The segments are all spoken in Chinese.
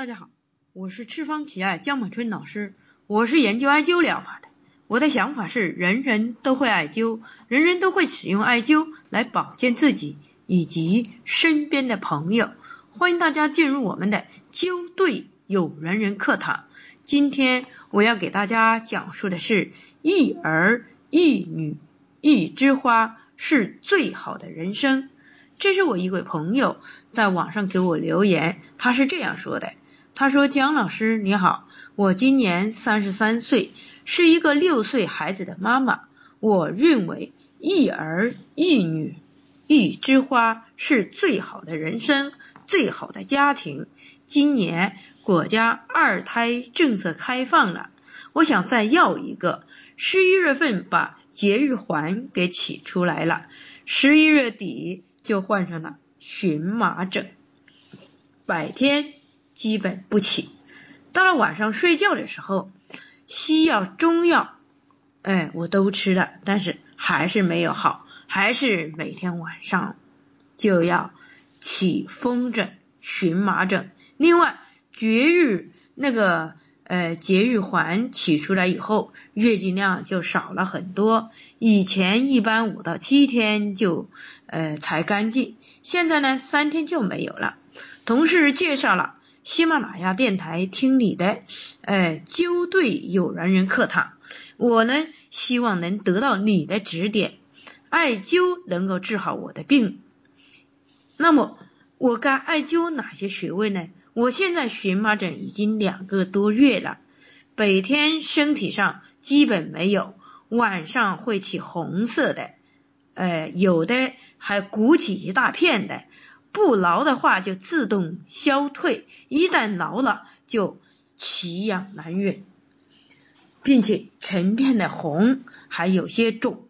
大家好，我是赤方奇艾江满春老师，我是研究艾灸疗法的。我的想法是，人人都会艾灸，人人都会使用艾灸来保健自己以及身边的朋友。欢迎大家进入我们的灸对有缘人课堂。今天我要给大家讲述的是一儿一女一枝花是最好的人生。这是我一位朋友在网上给我留言，他是这样说的。他说：“姜老师你好，我今年三十三岁，是一个六岁孩子的妈妈。我认为一儿一女一枝花是最好的人生，最好的家庭。今年国家二胎政策开放了，我想再要一个。十一月份把节育环给起出来了，十一月底就患上了荨麻疹，白天。”基本不起，到了晚上睡觉的时候，西药、中药，哎，我都吃了，但是还是没有好，还是每天晚上就要起风疹、荨麻疹。另外，绝育那个呃节育环起出来以后，月经量就少了很多，以前一般五到七天就呃才干净，现在呢三天就没有了。同事介绍了。喜马拉雅电台听你的，哎，灸对有缘人课堂，我呢希望能得到你的指点，艾灸能够治好我的病。那么我该艾灸哪些穴位呢？我现在荨麻疹已经两个多月了，白天身体上基本没有，晚上会起红色的，哎，有的还鼓起一大片的。不挠的话就自动消退，一旦挠了就奇痒难忍，并且成片的红，还有些肿。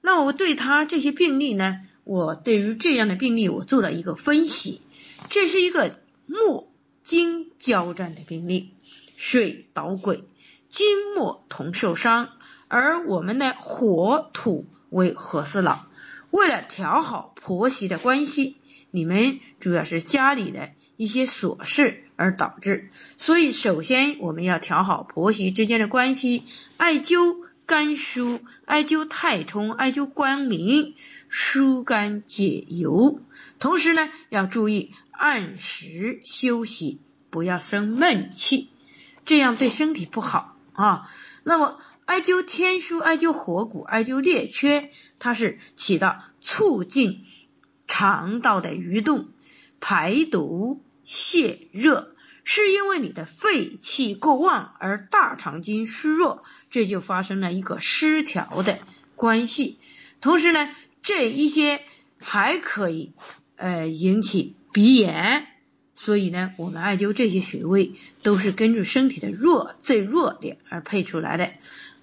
那我对他这些病例呢，我对于这样的病例我做了一个分析，这是一个木金交战的病例，水捣鬼，金木同受伤，而我们的火土为合四老，为了调好婆媳的关系。你们主要是家里的一些琐事而导致，所以首先我们要调好婆媳之间的关系，艾灸肝疏，艾灸太冲，艾灸关明，疏肝解油。同时呢，要注意按时休息，不要生闷气，这样对身体不好啊。那么艾灸天枢，艾灸火谷，艾灸列缺，它是起到促进。肠道的蠕动、排毒、泄热，是因为你的肺气过旺而大肠经虚弱，这就发生了一个失调的关系。同时呢，这一些还可以呃引起鼻炎，所以呢，我们艾灸这些穴位都是根据身体的弱最弱点而配出来的。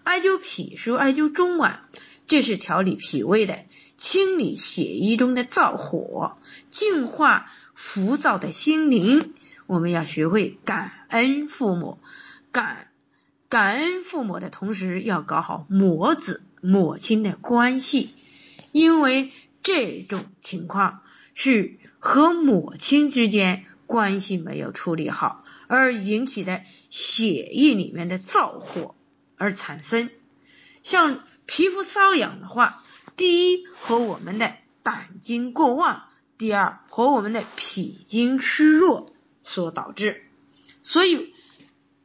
艾灸脾腧，艾灸中脘，这是调理脾胃的。清理血液中的燥火，净化浮躁的心灵。我们要学会感恩父母，感感恩父母的同时，要搞好母子母亲的关系，因为这种情况是和母亲之间关系没有处理好，而引起的血液里面的燥火而产生。像皮肤瘙痒的话。第一和我们的胆经过旺，第二和我们的脾经虚弱所导致，所以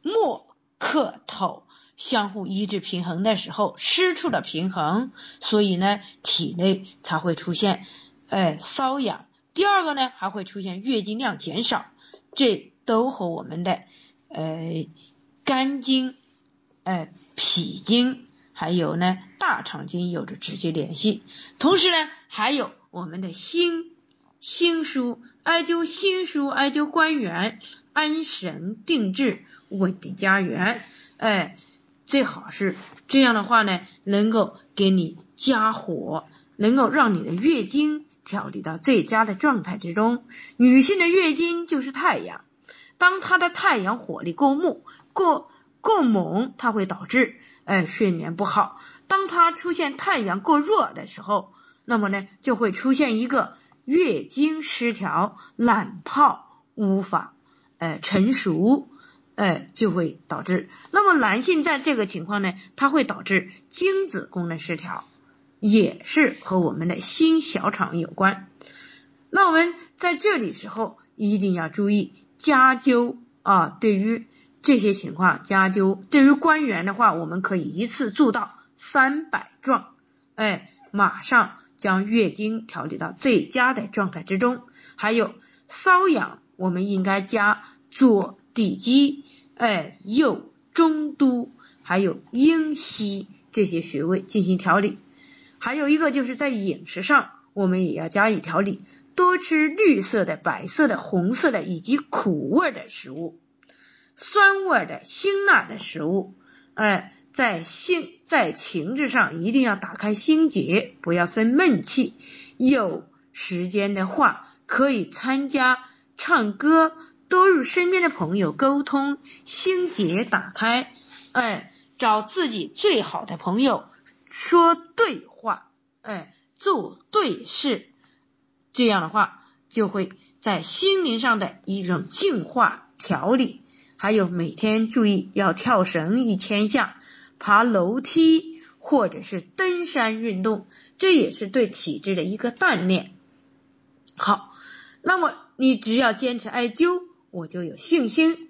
木克土相互一致平衡的时候失去了平衡，所以呢体内才会出现呃瘙痒。第二个呢还会出现月经量减少，这都和我们的呃肝经、呃脾经。还有呢，大肠经有着直接联系。同时呢，还有我们的心心枢，艾灸心枢，艾灸关元，安神定志，稳定家园。哎，最好是这样的话呢，能够给你加火，能够让你的月经调理到最佳的状态之中。女性的月经就是太阳，当她的太阳火力过木过过猛，它会导致。哎，睡眠不好。当它出现太阳过弱的时候，那么呢，就会出现一个月经失调、懒泡、无法呃成熟，呃就会导致。那么男性在这个情况呢，它会导致精子功能失调，也是和我们的心小肠有关。那我们在这里时候一定要注意加灸啊，对于这些情况加灸，对于关元的话，我们可以一次做到三百壮，哎，马上将月经调理到最佳的状态之中。还有瘙痒，我们应该加左地基，哎，右中都，还有阴溪这些穴位进行调理。还有一个就是在饮食上，我们也要加以调理。多吃绿色的、白色的、红色的以及苦味的食物，酸味的、辛辣的食物。哎，在心在情志上一定要打开心结，不要生闷气。有时间的话，可以参加唱歌，多与身边的朋友沟通，心结打开。哎，找自己最好的朋友说对话，哎，做对事。这样的话，就会在心灵上的一种净化调理，还有每天注意要跳绳一千下，爬楼梯或者是登山运动，这也是对体质的一个锻炼。好，那么你只要坚持艾灸，我就有信心。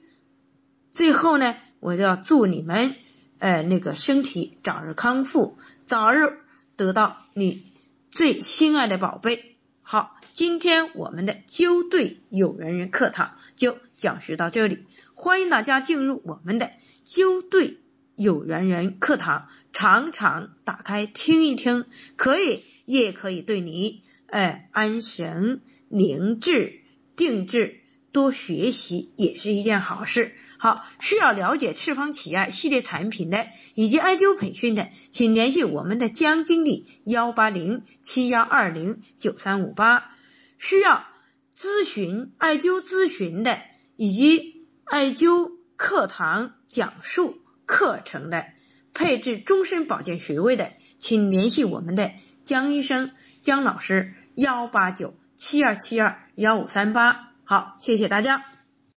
最后呢，我就要祝你们呃那个身体早日康复，早日得到你最心爱的宝贝。好，今天我们的灸对有缘人课堂就讲述到这里，欢迎大家进入我们的灸对有缘人课堂，常常打开听一听，可以也可以对你哎安神、凝志、定志。多学习也是一件好事。好，需要了解赤方奇艾系列产品的以及艾灸培训的，请联系我们的江经理幺八零七幺二零九三五八。需要咨询艾灸咨询的以及艾灸课堂讲述课程的，配置终身保健学位的，请联系我们的江医生江老师幺八九七二七二幺五三八。好，谢谢大家。